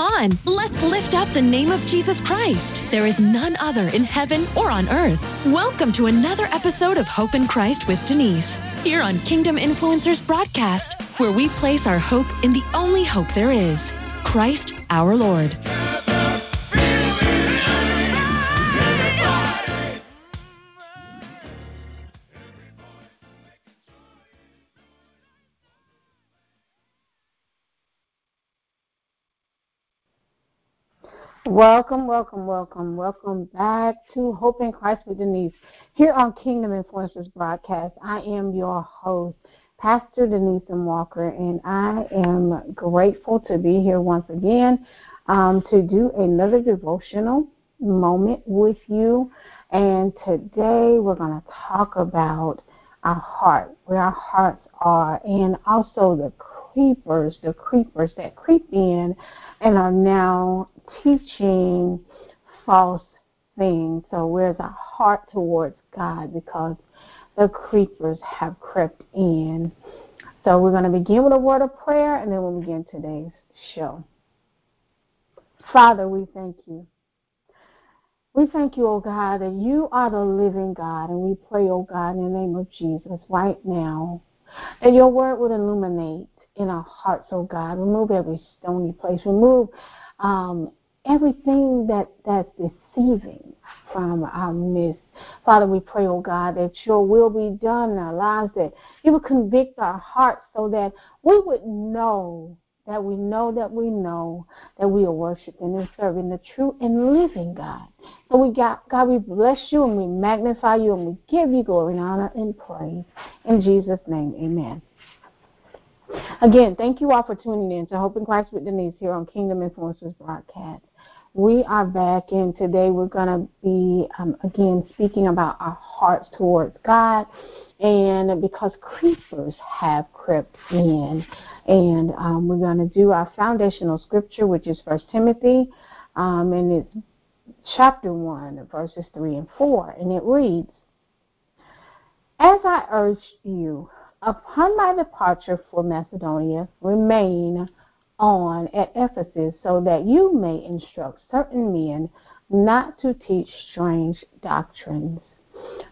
on, let's lift up the name of Jesus Christ. There is none other in heaven or on earth. Welcome to another episode of Hope in Christ with Denise, here on Kingdom Influencers Broadcast, where we place our hope in the only hope there is Christ our Lord. Welcome, welcome, welcome, welcome back to Hope in Christ with Denise here on Kingdom Influencers Broadcast. I am your host, Pastor Denise M. Walker, and I am grateful to be here once again um, to do another devotional moment with you. And today we're going to talk about our heart, where our hearts are, and also the creepers, the creepers that creep in and are now teaching false things. So where's our heart towards God because the creepers have crept in. So we're going to begin with a word of prayer and then we'll begin today's show. Father, we thank you. We thank you, oh God, that you are the living God, and we pray, oh God, in the name of Jesus, right now, that your word would illuminate in our hearts, oh God. Remove every stony place. Remove um, everything that that's deceiving from our midst. Father, we pray, oh God, that your will be done in our lives, that you would convict our hearts so that we would know that we know that we know that we are worshiping and serving the true and living God. So we got God, we bless you and we magnify you and we give you glory and honor and praise. In Jesus' name, amen. Again, thank you all for tuning in to Hope in Christ with Denise here on Kingdom Influencers broadcast. We are back, and today we're going to be um, again speaking about our hearts towards God, and because creepers have crept in, and um, we're going to do our foundational scripture, which is First Timothy, um, and it's chapter one, verses three and four, and it reads, "As I urged you." Upon my departure for Macedonia, remain on at Ephesus, so that you may instruct certain men not to teach strange doctrines,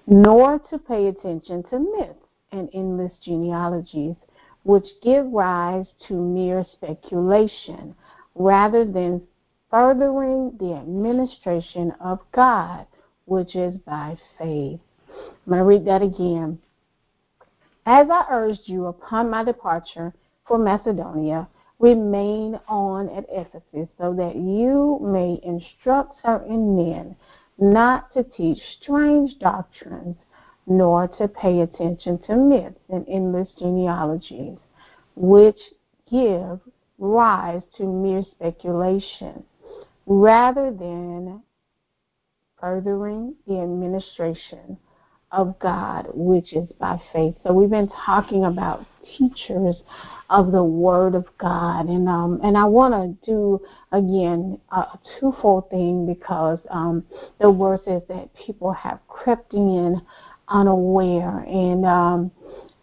nor to pay attention to myths and endless genealogies, which give rise to mere speculation, rather than furthering the administration of God, which is by faith. I'm going to read that again. As I urged you upon my departure for Macedonia, remain on at Ephesus so that you may instruct certain men not to teach strange doctrines, nor to pay attention to myths and endless genealogies, which give rise to mere speculation, rather than furthering the administration of God, which is by faith. So we've been talking about teachers of the Word of God, and um, and I want to do again a twofold thing because um, the word says that people have crept in unaware, and um,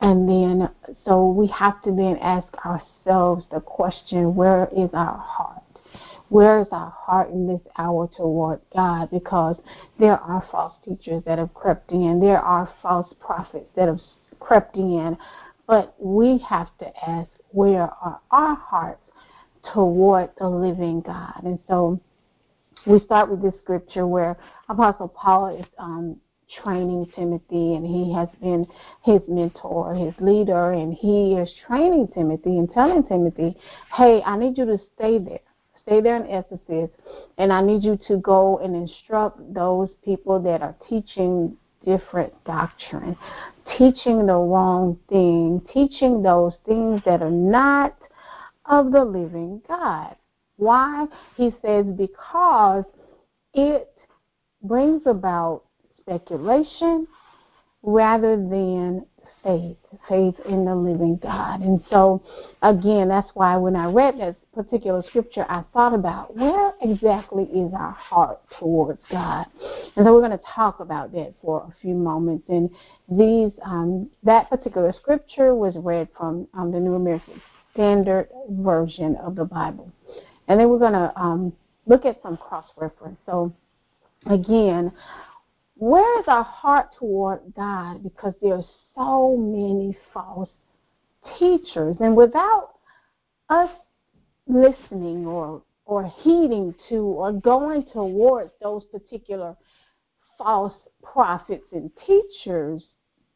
and then so we have to then ask ourselves the question: Where is our heart? Where is our heart in this hour toward God? Because there are false teachers that have crept in, there are false prophets that have crept in, but we have to ask, where are our hearts toward the living God? And so we start with this scripture where Apostle Paul is um, training Timothy, and he has been his mentor, his leader, and he is training Timothy and telling Timothy, hey, I need you to stay there stay there in Ephesus, and I need you to go and instruct those people that are teaching different doctrine, teaching the wrong thing, teaching those things that are not of the living God. Why? He says, because it brings about speculation rather than faith, faith in the living God. And so, again, that's why when I read that particular scripture, I thought about where exactly is our heart towards God. And so we're going to talk about that for a few moments. And these, um, that particular scripture was read from um, the New American Standard Version of the Bible. And then we're going to um, look at some cross reference. So, again, where is our heart toward God? Because there are so many false teachers. And without us listening or or heeding to or going towards those particular false prophets and teachers,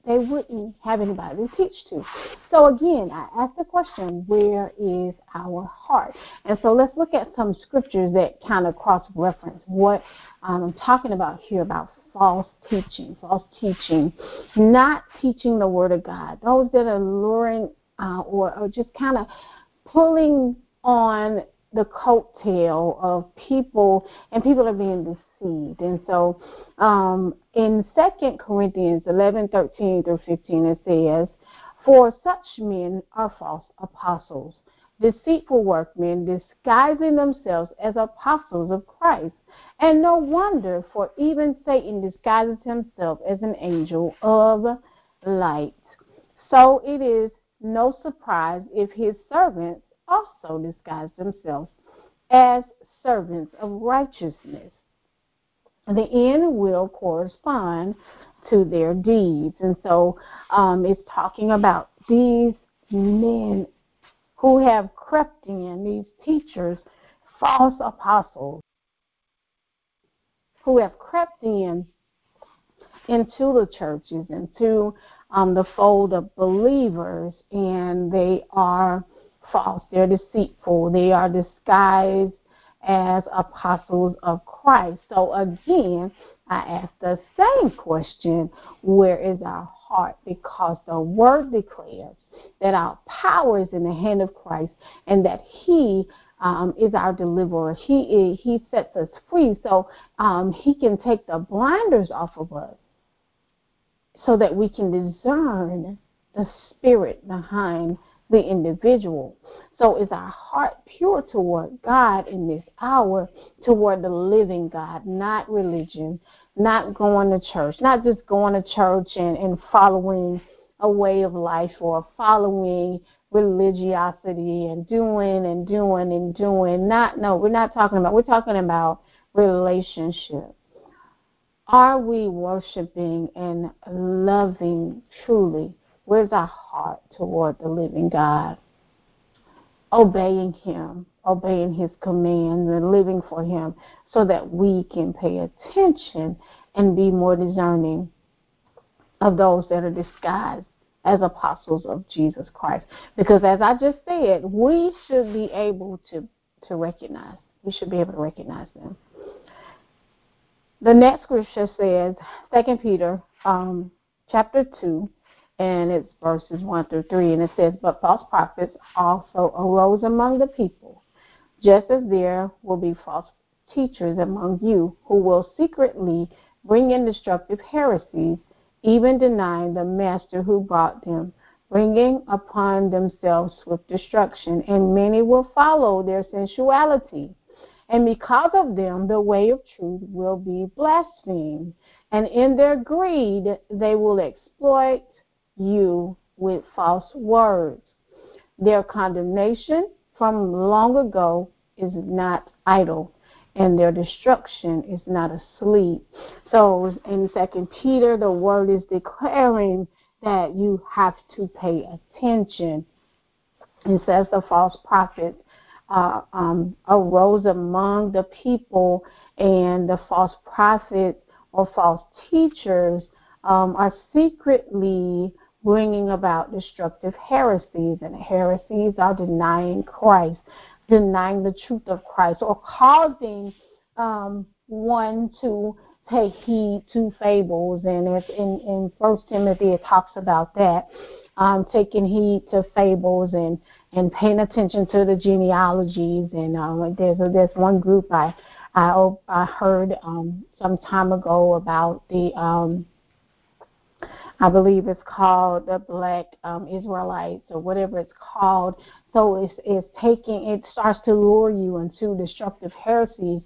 they wouldn't have anybody to teach to. So again, I ask the question, where is our heart? And so let's look at some scriptures that kind of cross-reference what I'm talking about here about false teaching, false teaching, not teaching the Word of God. Those that are luring uh, or, or just kind of pulling on the coattail of people, and people are being deceived. And so um, in 2 Corinthians 11 13 through 15, it says, For such men are false apostles, deceitful workmen, disguising themselves as apostles of Christ. And no wonder, for even Satan disguises himself as an angel of light. So it is no surprise if his servants also disguise themselves as servants of righteousness. The end will correspond to their deeds. And so um, it's talking about these men who have crept in, these teachers, false apostles, who have crept in into the churches, into um, the fold of believers, and they are false. They're deceitful. They are disguised as apostles of Christ. So again, I ask the same question where is our heart? Because the word declares that our power is in the hand of Christ and that He um, is our deliverer. He He sets us free, so um, He can take the blinders off of us, so that we can discern the spirit behind the individual. So is our heart pure toward God in this hour, toward the living God, not religion, not going to church, not just going to church and, and following a way of life or following religiosity and doing and doing and doing. Not no, we're not talking about we're talking about relationship. Are we worshiping and loving truly Where's our heart toward the living God? Obeying Him, obeying His commands, and living for Him so that we can pay attention and be more discerning of those that are disguised as apostles of Jesus Christ. Because as I just said, we should be able to, to recognize. We should be able to recognize them. The next scripture says, 2 Peter um, chapter 2, and it's verses 1 through 3. And it says, But false prophets also arose among the people, just as there will be false teachers among you who will secretly bring in destructive heresies, even denying the master who brought them, bringing upon themselves swift destruction. And many will follow their sensuality. And because of them, the way of truth will be blasphemed. And in their greed, they will exploit you with false words. Their condemnation from long ago is not idle, and their destruction is not asleep. So in Second Peter, the word is declaring that you have to pay attention. It says the false prophets uh, um, arose among the people, and the false prophets or false teachers um, are secretly bringing about destructive heresies. And heresies are denying Christ, denying the truth of Christ, or causing um, one to take heed to fables. And if in, in First Timothy it talks about that, um, taking heed to fables and, and paying attention to the genealogies. And um, there's there's one group I I, I heard um, some time ago about the um, I believe it's called the Black um, Israelites or whatever it's called. So it's, it's taking, it starts to lure you into destructive heresies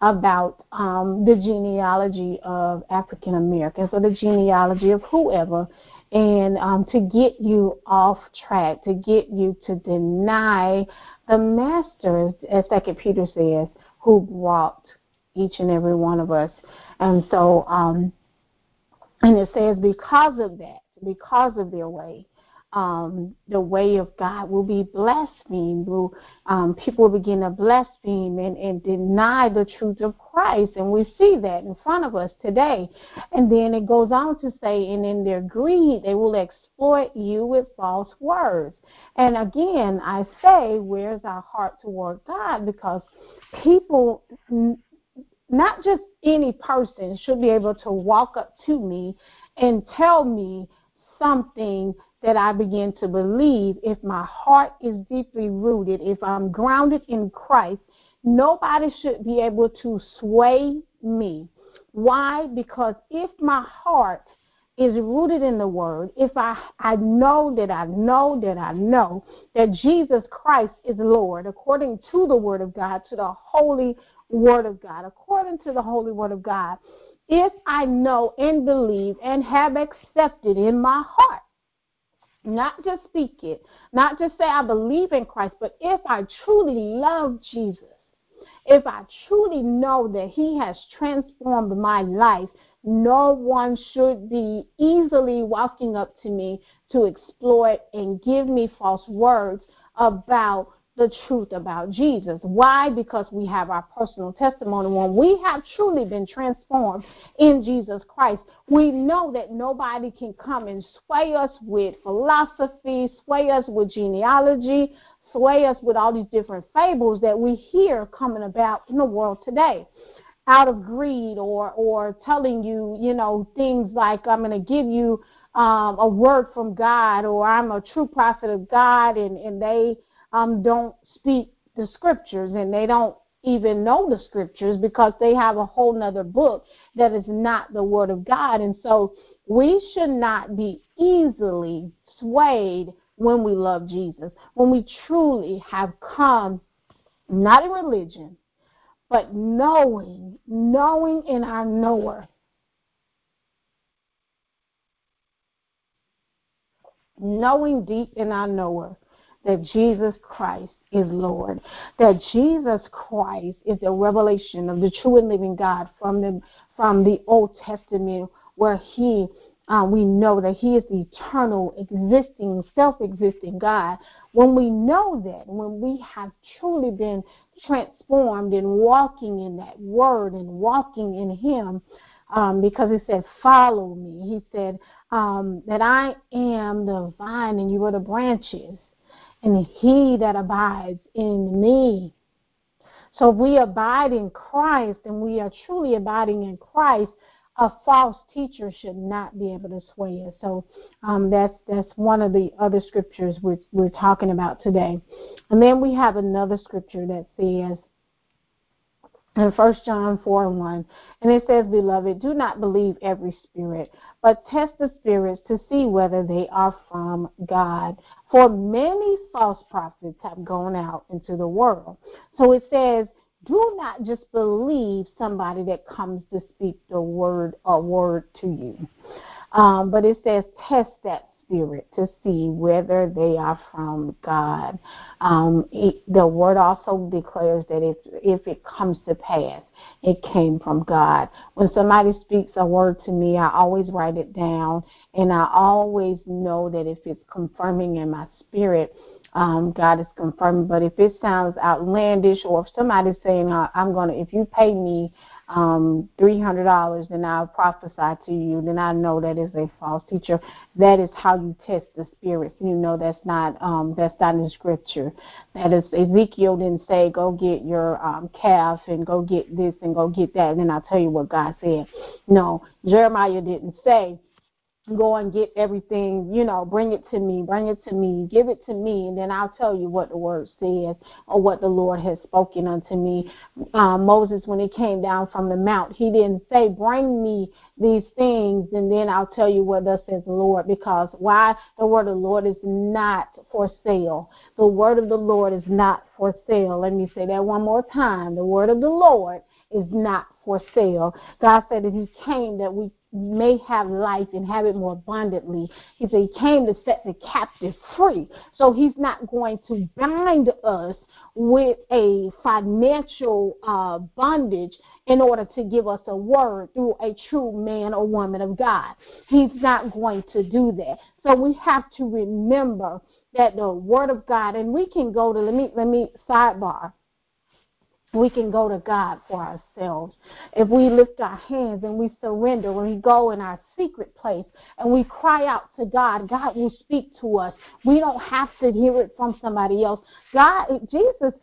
about um, the genealogy of African Americans or the genealogy of whoever. and um, to get you off track, to get you to deny the master, as Second Peter says, who brought each and every one of us. And so, um, and it says, because of that, because of their way, um, the way of God will be blasphemed. Will, um, people will begin to blaspheme and, and deny the truth of Christ. And we see that in front of us today. And then it goes on to say, and in their greed, they will exploit you with false words. And again, I say, where's our heart toward God? Because people, not just any person, should be able to walk up to me and tell me something that I begin to believe, if my heart is deeply rooted, if I'm grounded in Christ, nobody should be able to sway me. Why? Because if my heart is rooted in the word, if I, I know that I know that I know that Jesus Christ is Lord, according to the word of God, to the holy word of God, according to the holy word of God, if I know and believe and have accepted in my heart not just speak it, not just say I believe in Christ, but if I truly love Jesus, if I truly know that He has transformed my life, no one should be easily walking up to me to exploit and give me false words about the truth about Jesus. Why? Because we have our personal testimony. When we have truly been transformed in Jesus Christ, we know that nobody can come and sway us with philosophy, sway us with genealogy, sway us with all these different fables that we hear coming about in the world today out of greed or or telling you you know things like i'm going to give you um, a word from god or i'm a true prophet of god and and they um, don't speak the scriptures and they don't even know the scriptures because they have a whole nother book that is not the word of God. And so we should not be easily swayed when we love Jesus, when we truly have come, not in religion, but knowing, knowing in our knower. Knowing deep in our knower that Jesus Christ is Lord. That Jesus Christ is a revelation of the true and living God from the from the Old Testament, where He uh, we know that He is the eternal, existing, self-existing God. When we know that, when we have truly been transformed and walking in that Word and walking in Him, um, because He said, "Follow me." He said um, that I am the vine and you are the branches and he that abides in me. So if we abide in Christ and we are truly abiding in Christ, a false teacher should not be able to sway us. So um, that's that's one of the other scriptures we're, we're talking about today. And then we have another scripture that says, in 1 John 4 and 1. And it says, Beloved, do not believe every spirit, but test the spirits to see whether they are from God. For many false prophets have gone out into the world. So it says, do not just believe somebody that comes to speak the word or word to you. Um, but it says, test that spirit to see whether they are from God. Um, it, the word also declares that if, if it comes to pass, it came from God. When somebody speaks a word to me, I always write it down, and I always know that if it's confirming in my spirit, um, God is confirming. But if it sounds outlandish, or if somebody's saying, "I'm going to," if you pay me um, $300 and I'll prophesy to you, then I know that is a false teacher. That is how you test the spirits. You know that's not um, that's not in scripture. That is Ezekiel didn't say go get your um, calf and go get this and go get that, and then I'll tell you what God said. No, Jeremiah didn't say go and get everything, you know, bring it to me, bring it to me, give it to me, and then I'll tell you what the word says or what the Lord has spoken unto me. Uh, Moses, when he came down from the mount, he didn't say, bring me these things, and then I'll tell you what thus says the Lord, because why? The word of the Lord is not for sale. The word of the Lord is not for sale. Let me say that one more time. The word of the Lord is not for sale. God said that He came that we may have life and have it more abundantly. He said he came to set the captive free. So he's not going to bind us with a financial uh, bondage in order to give us a word through a true man or woman of God. He's not going to do that. So we have to remember that the word of God, and we can go to let me let me sidebar we can go to God for ourselves. If we lift our hands and we surrender, when we go in our secret place and we cry out to God, God will speak to us. We don't have to hear it from somebody else. God, Jesus,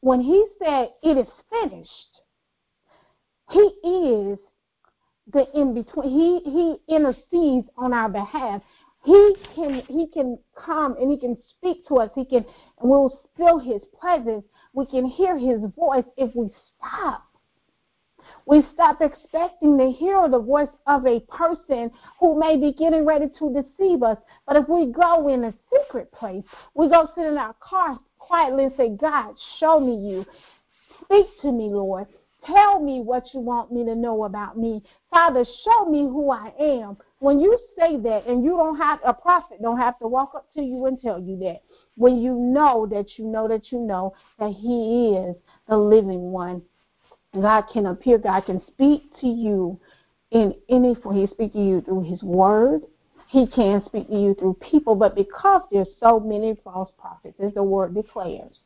when He said, It is finished, He is the in between. He He intercedes on our behalf. He can He can come and He can speak to us. He can and we'll feel His presence we can hear his voice if we stop. We stop expecting to hear the voice of a person who may be getting ready to deceive us. But if we go in a secret place, we go sit in our car quietly and say, God, show me you. Speak to me, Lord. Tell me what you want me to know about me. Father, show me who I am. When you say that, and you don't have a prophet don't have to walk up to you and tell you that when you know that you know that you know that He is the living one. God can appear, God can speak to you in any form. He speak to you through His Word. He can speak to you through people, but because there's so many false prophets, as the Word declares,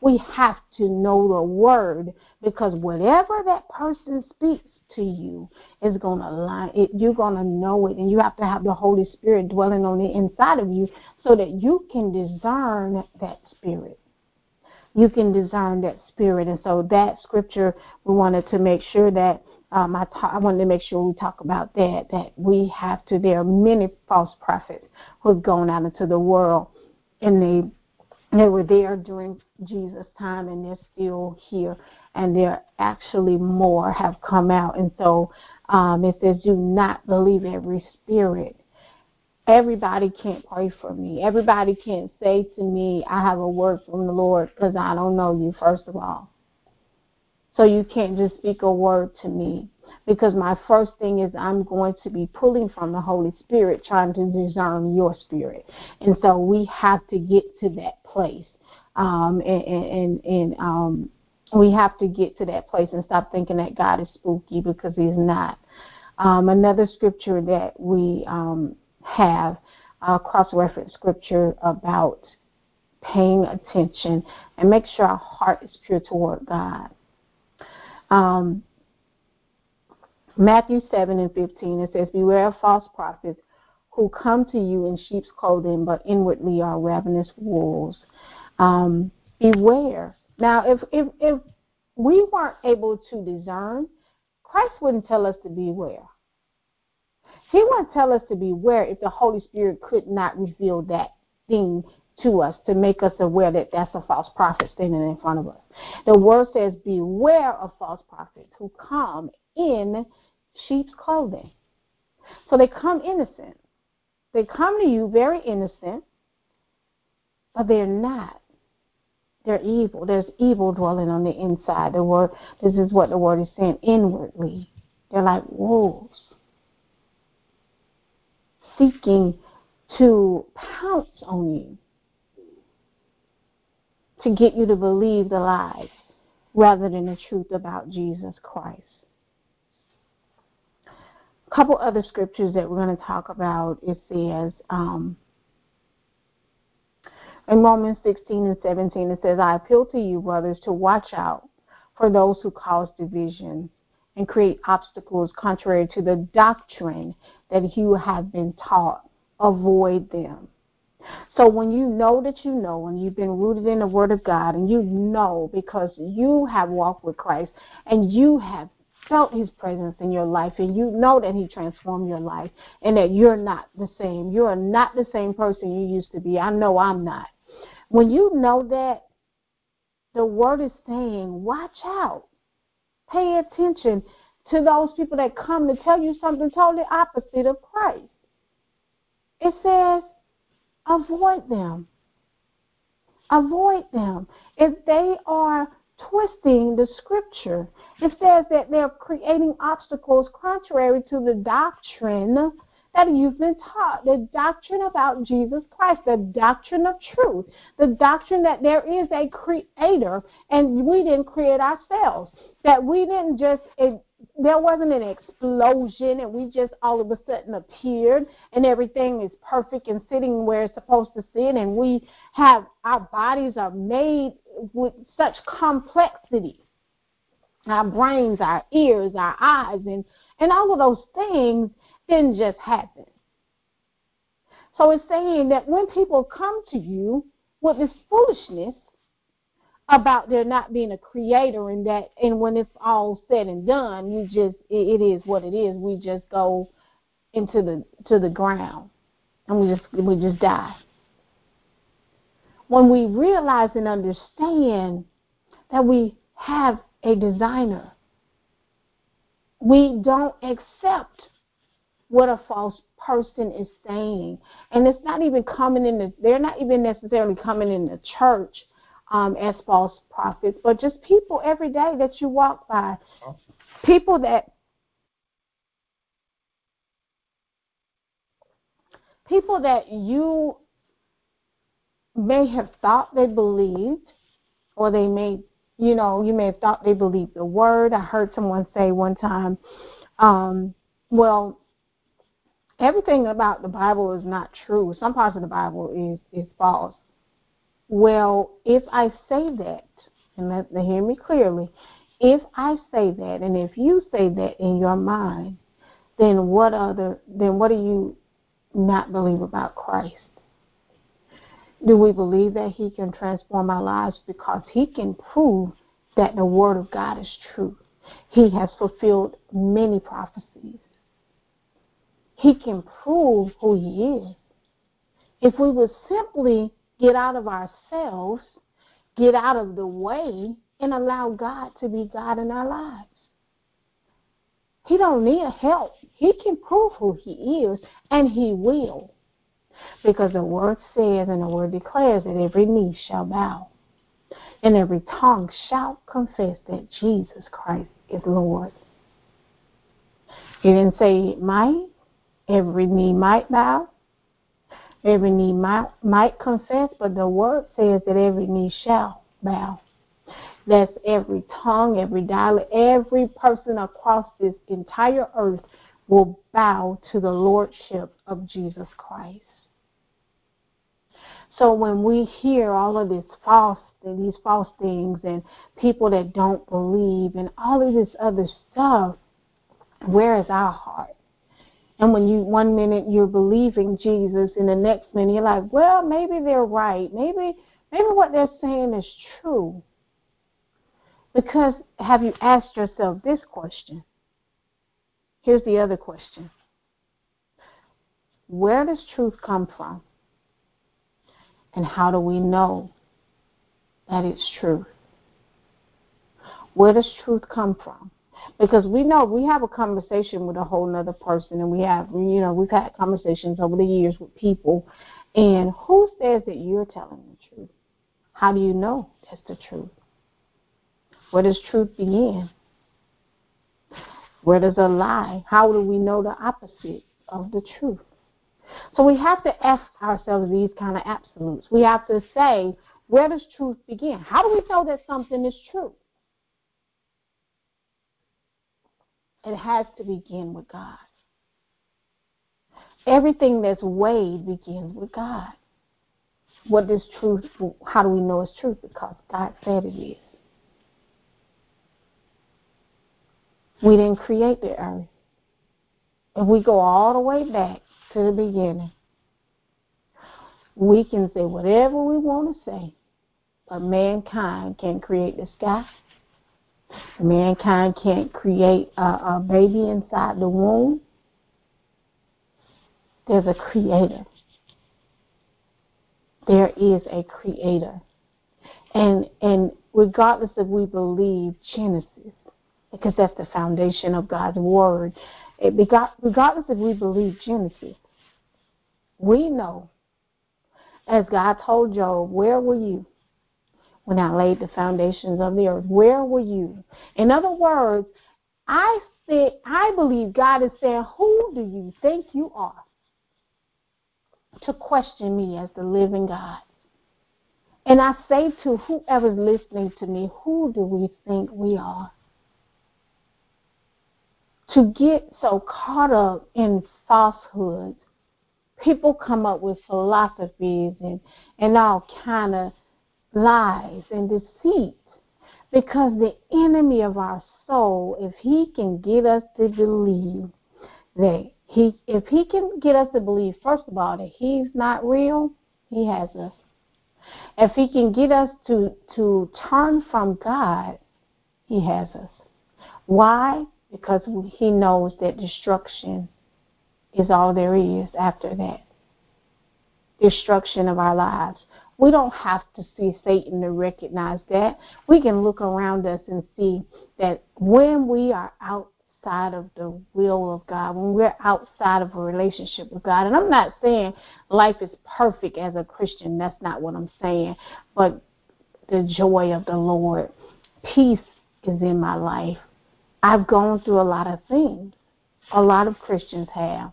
we have to know the Word because whatever that person speaks to you. Is going to line it you're going to know it and you have to have the holy spirit dwelling on the inside of you so that you can discern that spirit. You can discern that spirit and so that scripture we wanted to make sure that um, I, ta- I wanted to make sure we talk about that that we have to there are many false prophets who have gone out into the world and they they were there during Jesus' time and they're still here and there actually more have come out. And so um, it says, do not believe every spirit. Everybody can't pray for me. Everybody can't say to me, I have a word from the Lord because I don't know you, first of all. So you can't just speak a word to me because my first thing is I'm going to be pulling from the Holy Spirit, trying to discern your spirit. And so we have to get to that place. Um, and, and, and um, we have to get to that place and stop thinking that God is spooky because He's not. Um, another scripture that we um, have, uh, cross reference scripture about paying attention and make sure our heart is pure toward God. Um, Matthew 7 and 15, it says, Beware of false prophets who come to you in sheep's clothing, but inwardly are ravenous wolves. Um, beware now, if, if, if we weren't able to discern, Christ wouldn't tell us to beware. He wouldn't tell us to beware if the Holy Spirit could not reveal that thing to us to make us aware that that's a false prophet standing in front of us. The word says, Beware of false prophets who come in sheep's clothing. So they come innocent. They come to you very innocent, but they're not. They're evil. There's evil dwelling on the inside. The word this is what the word is saying inwardly. They're like wolves. Seeking to pounce on you. To get you to believe the lies rather than the truth about Jesus Christ. A couple other scriptures that we're going to talk about. It says, um, in Romans 16 and 17, it says, I appeal to you, brothers, to watch out for those who cause division and create obstacles contrary to the doctrine that you have been taught. Avoid them. So when you know that you know and you've been rooted in the Word of God and you know because you have walked with Christ and you have felt His presence in your life and you know that He transformed your life and that you're not the same. You are not the same person you used to be. I know I'm not. When you know that, the word is saying, watch out. Pay attention to those people that come to tell you something totally opposite of Christ. It says, avoid them. Avoid them. If they are twisting the scripture. It says that they're creating obstacles contrary to the doctrine that you've been taught the doctrine about Jesus Christ, the doctrine of truth, the doctrine that there is a creator and we didn't create ourselves, that we didn't just, it, there wasn't an explosion and we just all of a sudden appeared and everything is perfect and sitting where it's supposed to sit and we have, our bodies are made with such complexity. Our brains, our ears, our eyes, and, and all of those things didn't just happen. So it's saying that when people come to you with this foolishness about there not being a creator and that and when it's all said and done, you just it, it is what it is. We just go into the to the ground and we just we just die. When we realize and understand that we have a designer, we don't accept what a false person is saying. And it's not even coming in the, they're not even necessarily coming in the church um, as false prophets, but just people every day that you walk by. People that people that you may have thought they believed or they may you know you may have thought they believed the word i heard someone say one time um well everything about the Bible is not true. Some parts of the Bible is is false. Well, if I say that, and let me hear me clearly, if I say that, and if you say that in your mind, then what other then what do you not believe about Christ? Do we believe that He can transform our lives because He can prove that the Word of God is true? He has fulfilled many prophecies. He can prove who He is. If we would simply get out of ourselves, get out of the way, and allow God to be God in our lives. He don't need help. He can prove who He is, and He will. Because the Word says and the Word declares that every knee shall bow and every tongue shall confess that Jesus Christ is Lord. He didn't say it might, Every knee might bow, every knee might, might confess, but the word says that every knee shall bow. That's every tongue, every dialect, every person across this entire earth will bow to the lordship of Jesus Christ. So when we hear all of this false these false things and people that don't believe and all of this other stuff, where is our heart? And when you one minute you're believing Jesus, and the next minute you're like, well, maybe they're right. Maybe maybe what they're saying is true. Because have you asked yourself this question? Here's the other question. Where does truth come from? And how do we know that it's truth? Where does truth come from? Because we know we have a conversation with a whole other person and we have you know we've had conversations over the years with people. And who says that you're telling the truth? How do you know that's the truth? Where does truth begin? Where does a lie? How do we know the opposite of the truth? So we have to ask ourselves these kind of absolutes. We have to say where does truth begin? How do we know that something is true It has to begin with God. Everything that's weighed begins with God. What is truth? How do we know it's truth? Because God said it is. We didn't create the earth. If we go all the way back to the beginning, we can say whatever we want to say, but mankind can create the sky, Mankind can't create a, a baby inside the womb. There's a creator. There is a creator. And and regardless if we believe Genesis, because that's the foundation of God's word, it, regardless if we believe Genesis, we know, as God told Job, where were you when I laid the foundations of the earth? Where were you? In other words, I think I believe God is saying, Who do you think you are? To question me as the living God. And I say to whoever's listening to me, who do we think we are? To get so caught up in falsehoods, people come up with philosophies and, and all kind of lies and deceit because the enemy of our soul, if he can get us to believe that he, if he can get us to believe, first of all, that he's not real, he has us. If he can get us to, to turn from God, he has us. Why? Because he knows that destruction is all there is after that. Destruction of our lives. We don't have to see Satan to recognize that. We can look around us and see that when we are outside of the will of God, when we're outside of a relationship with God, and I'm not saying life is perfect as a Christian, that's not what I'm saying, but the joy of the Lord, peace is in my life. I've gone through a lot of things. A lot of Christians have.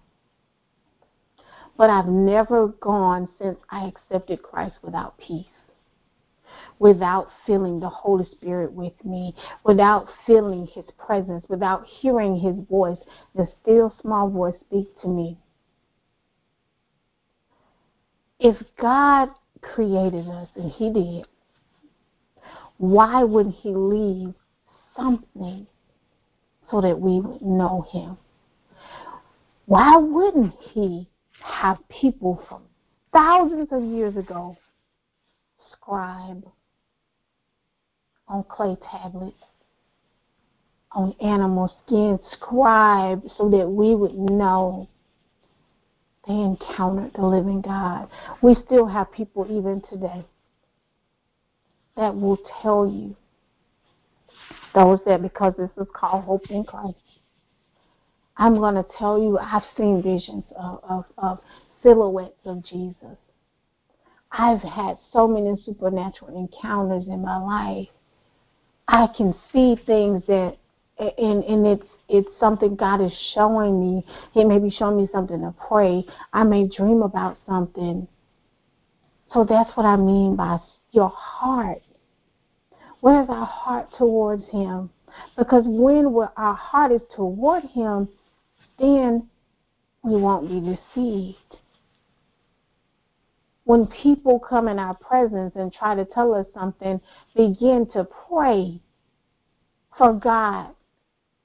But I've never gone since I accepted Christ without peace, without feeling the Holy Spirit with me, without feeling His presence, without hearing His voice, the still small voice speak to me. If God created us, and He did, why would He leave something so that we would know Him? Why wouldn't He have people from thousands of years ago scribe on clay tablets, on animal skin, scribe so that we would know they encountered the living God. We still have people even today that will tell you those that because this is called hope in Christ I'm going to tell you, I've seen visions of, of, of silhouettes of Jesus. I've had so many supernatural encounters in my life. I can see things that, and, and it's it's something God is showing me. He may be showing me something to pray. I may dream about something. So that's what I mean by your heart. Where is our heart towards Him? Because when our heart is toward Him, then we won't be deceived. When people come in our presence and try to tell us something, begin to pray for God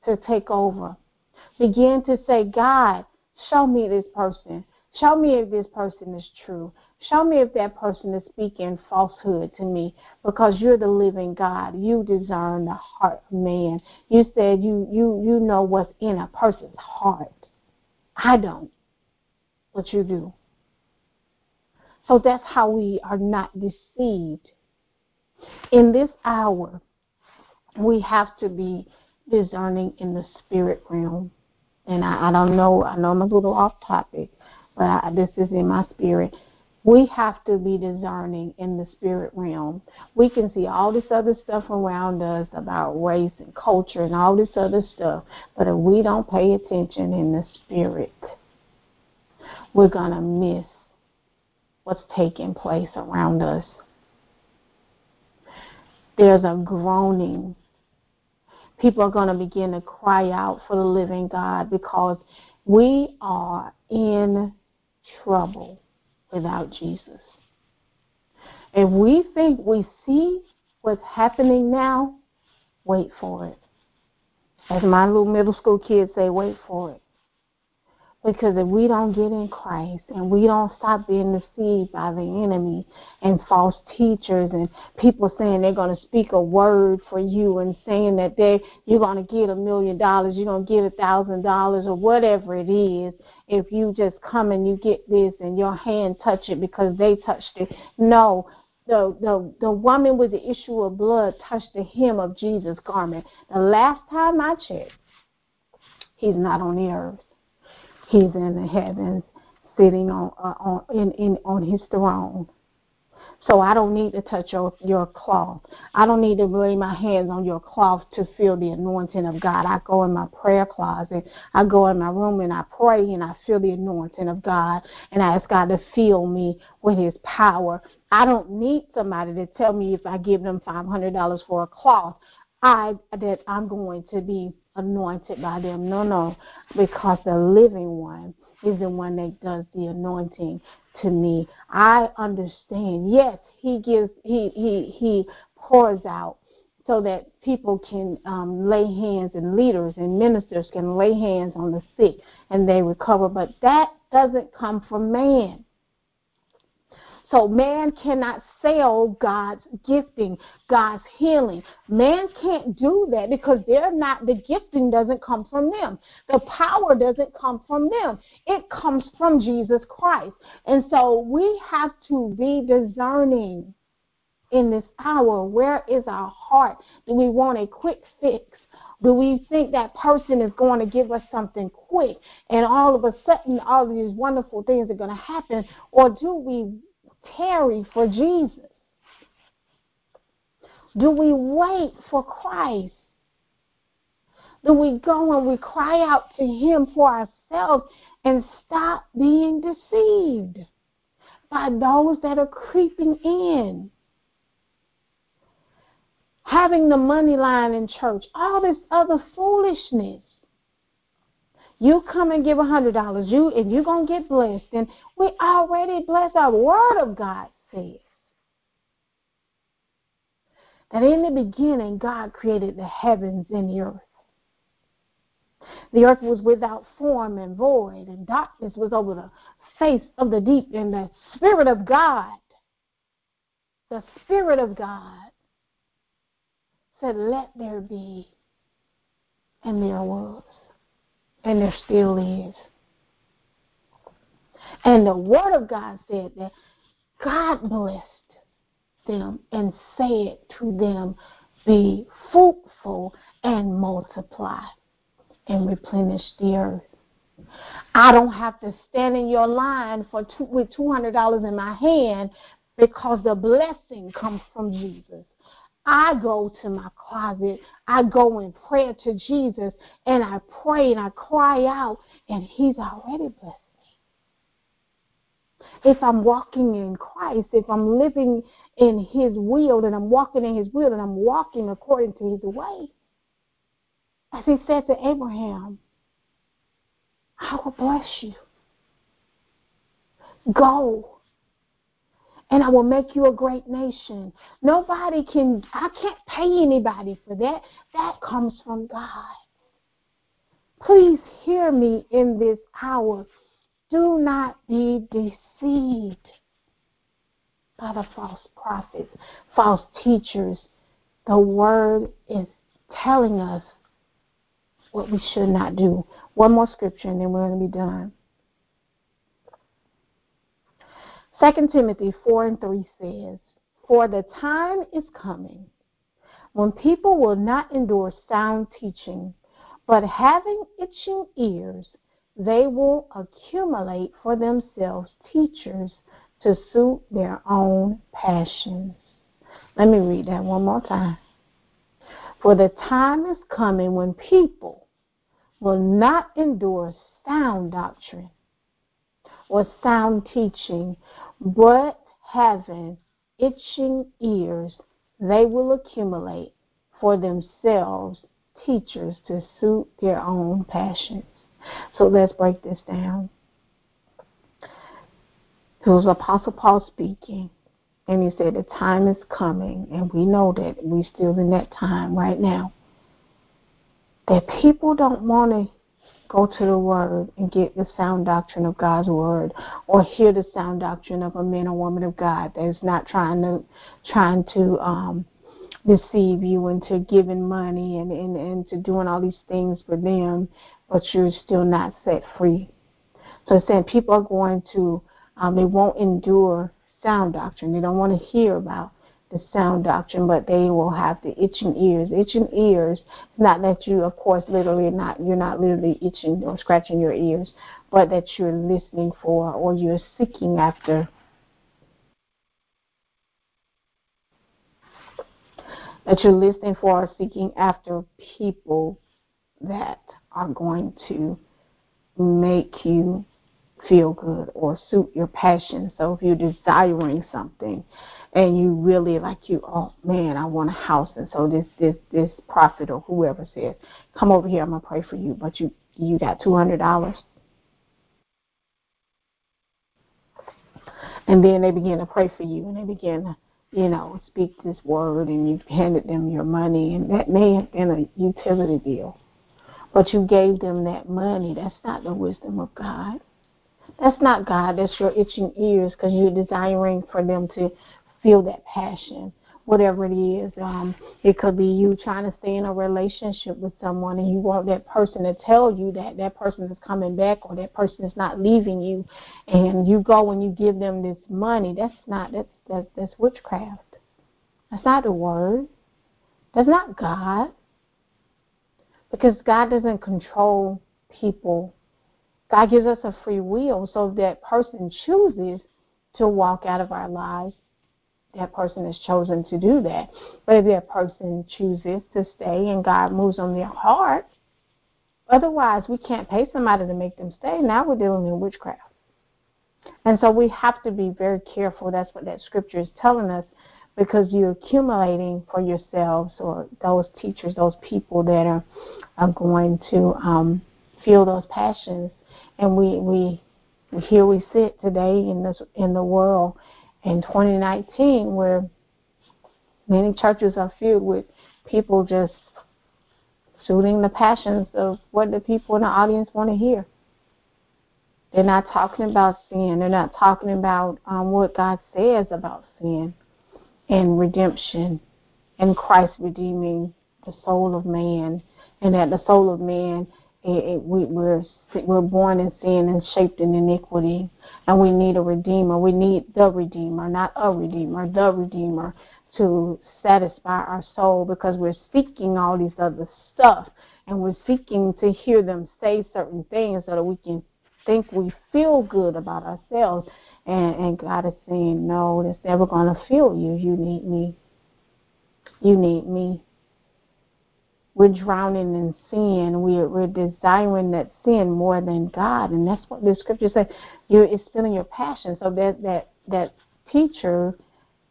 to take over. Begin to say, God, show me this person. Show me if this person is true. Show me if that person is speaking falsehood to me because you're the living God. You discern the heart of man. You said you you you know what's in a person's heart. I don't, but you do. So that's how we are not deceived. In this hour, we have to be discerning in the spirit realm. And I, I don't know, I know I'm a little off topic, but this is in my spirit. We have to be discerning in the spirit realm. We can see all this other stuff around us about race and culture and all this other stuff, but if we don't pay attention in the spirit, we're going to miss what's taking place around us. There's a groaning. People are going to begin to cry out for the living God because we are in trouble without Jesus. If we think we see what's happening now, wait for it. As my little middle school kids say, wait for it. Because if we don't get in Christ and we don't stop being deceived by the enemy and false teachers and people saying they're going to speak a word for you and saying that they you're going to get a million dollars, you're going to get a thousand dollars or whatever it is, if you just come and you get this and your hand touch it because they touched it. No, the, the, the woman with the issue of blood touched the hem of Jesus' garment. The last time I checked, he's not on the earth. He's in the heavens, sitting on, uh, on in, in on his throne. So I don't need to touch your, your cloth. I don't need to lay my hands on your cloth to feel the anointing of God. I go in my prayer closet. I go in my room and I pray and I feel the anointing of God and I ask God to fill me with his power. I don't need somebody to tell me if I give them $500 for a cloth, I that I'm going to be anointed by them. No, no, because the living one is the one that does the anointing to me. I understand. Yes, he gives he he he pours out so that people can um, lay hands and leaders and ministers can lay hands on the sick and they recover. But that doesn't come from man. So man cannot sell God's gifting, God's healing. Man can't do that because they're not the gifting doesn't come from them. The power doesn't come from them. It comes from Jesus Christ. And so we have to be discerning in this hour. Where is our heart? Do we want a quick fix? Do we think that person is going to give us something quick and all of a sudden all these wonderful things are going to happen? Or do we tarry for Jesus? Do we wait for Christ? Do we go and we cry out to Him for ourselves and stop being deceived by those that are creeping in? Having the money line in church, all this other foolishness. You come and give a hundred dollars, you and you're gonna get blessed. And we already blessed. Our word of God says that in the beginning God created the heavens and the earth. The earth was without form and void, and darkness was over the face of the deep, and the Spirit of God, the Spirit of God said, Let there be, and there was and there still is. And the Word of God said that God blessed them and said to them, Be fruitful and multiply and replenish the earth. I don't have to stand in your line for two, with $200 in my hand because the blessing comes from Jesus. I go to my closet, I go in prayer to Jesus, and I pray and I cry out, and He's already blessed me. If I'm walking in Christ, if I'm living in His will, and I'm walking in His will, and I'm walking according to His way, as He said to Abraham, I will bless you. Go and I will make you a great nation. Nobody can, I can't pay anybody for that. That comes from God. Please hear me in this hour. Do not be deceived by the false prophets, false teachers. The word is telling us what we should not do. One more scripture and then we're going to be done. 2 Timothy 4 and 3 says, For the time is coming when people will not endure sound teaching, but having itching ears, they will accumulate for themselves teachers to suit their own passions. Let me read that one more time. For the time is coming when people will not endure sound doctrine or sound teaching, but having itching ears, they will accumulate for themselves teachers to suit their own passions. So let's break this down. It was Apostle Paul speaking, and he said, The time is coming, and we know that we're still in that time right now, that people don't want to go to the Word and get the sound doctrine of God's Word, or hear the sound doctrine of a man or woman of God that is not trying to trying to um, deceive you into giving money and, and, and to doing all these things for them, but you're still not set free. So it's saying people are going to um, they won't endure sound doctrine. They don't want to hear about the sound doctrine, but they will have the itching ears. Itching ears, not that you, of course, literally not you're not literally itching or scratching your ears, but that you're listening for or you're seeking after. That you're listening for or seeking after people that are going to make you feel good or suit your passion. So if you're desiring something and you really like you, oh man, I want a house, and so this this this prophet or whoever says, come over here, I'm gonna pray for you, but you you got two hundred dollars. And then they begin to pray for you and they begin to, you know, speak this word and you've handed them your money and that may have been a utility bill. But you gave them that money. That's not the wisdom of God. That's not God. That's your itching ears because you're desiring for them to feel that passion, whatever it is. Um, it could be you trying to stay in a relationship with someone and you want that person to tell you that that person is coming back or that person is not leaving you, and you go and you give them this money. That's not that's that's, that's witchcraft. That's not the word. That's not God. Because God doesn't control people God gives us a free will, so that person chooses to walk out of our lives. That person has chosen to do that. But if that person chooses to stay and God moves on their heart, otherwise we can't pay somebody to make them stay. Now we're dealing in witchcraft. And so we have to be very careful. That's what that scripture is telling us because you're accumulating for yourselves or those teachers, those people that are, are going to um, feel those passions and we we here we sit today in this in the world in 2019 where many churches are filled with people just suiting the passions of what the people in the audience want to hear. They're not talking about sin. They're not talking about um, what God says about sin and redemption and Christ redeeming the soul of man, and that the soul of man it, it, we, we're we're born in sin and shaped in iniquity, and we need a redeemer. We need the redeemer, not a redeemer, the redeemer to satisfy our soul because we're seeking all these other stuff and we're seeking to hear them say certain things so that we can think we feel good about ourselves. And, and God is saying, No, that's never going to fill you. You need me. You need me we're drowning in sin. We're, we're desiring that sin more than God, and that's what the scripture says. You're it's filling your passion. So that that that teacher,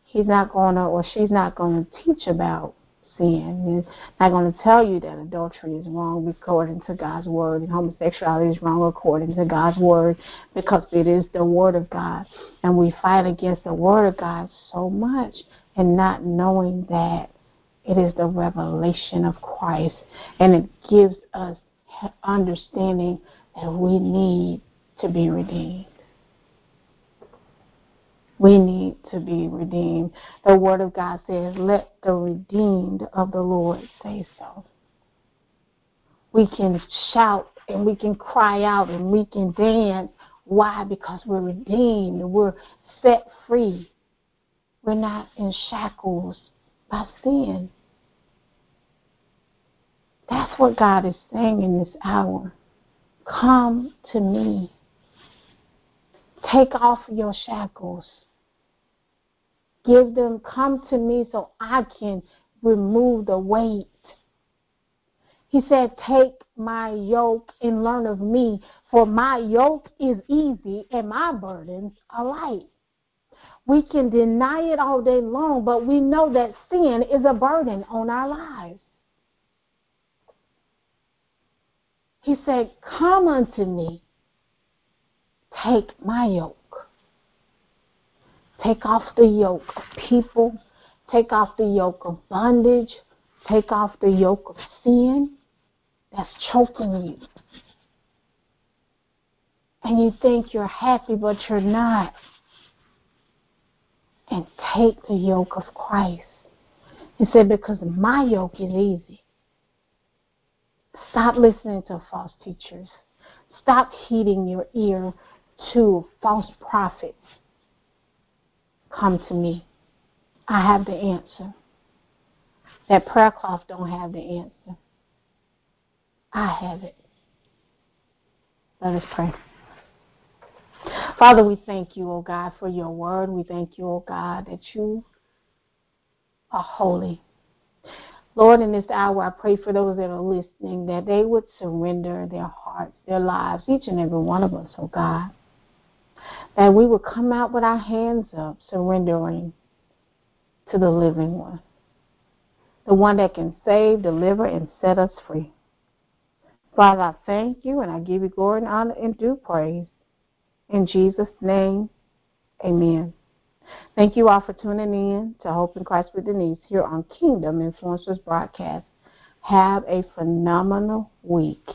he's not gonna or she's not gonna teach about sin. He's not to tell you that adultery is wrong according to God's word and homosexuality is wrong according to God's word because it is the word of God. And we fight against the word of God so much and not knowing that it is the revelation of Christ, and it gives us understanding that we need to be redeemed. We need to be redeemed. The Word of God says, Let the redeemed of the Lord say so. We can shout and we can cry out and we can dance. Why? Because we're redeemed. We're set free. We're not in shackles by sin. That's what God is saying in this hour. Come to me. Take off your shackles. Give them, come to me so I can remove the weight. He said, Take my yoke and learn of me, for my yoke is easy and my burdens are light. We can deny it all day long, but we know that sin is a burden on our lives. He said, Come unto me, take my yoke. Take off the yoke of people, take off the yoke of bondage, take off the yoke of sin that's choking you. And you think you're happy, but you're not. And take the yoke of Christ. He said, Because my yoke is easy Stop listening to false teachers. Stop heeding your ear to false prophets. Come to me. I have the answer. That prayer cloth don't have the answer. I have it. Let us pray. Father, we thank you, O God, for your word. We thank you, O God, that you are holy. Lord, in this hour, I pray for those that are listening that they would surrender their hearts, their lives, each and every one of us, oh God. That we would come out with our hands up, surrendering to the living one, the one that can save, deliver, and set us free. Father, I thank you and I give you glory and honor and due praise. In Jesus' name, amen. Thank you all for tuning in to Hope in Christ with Denise here on Kingdom Influencers Broadcast. Have a phenomenal week.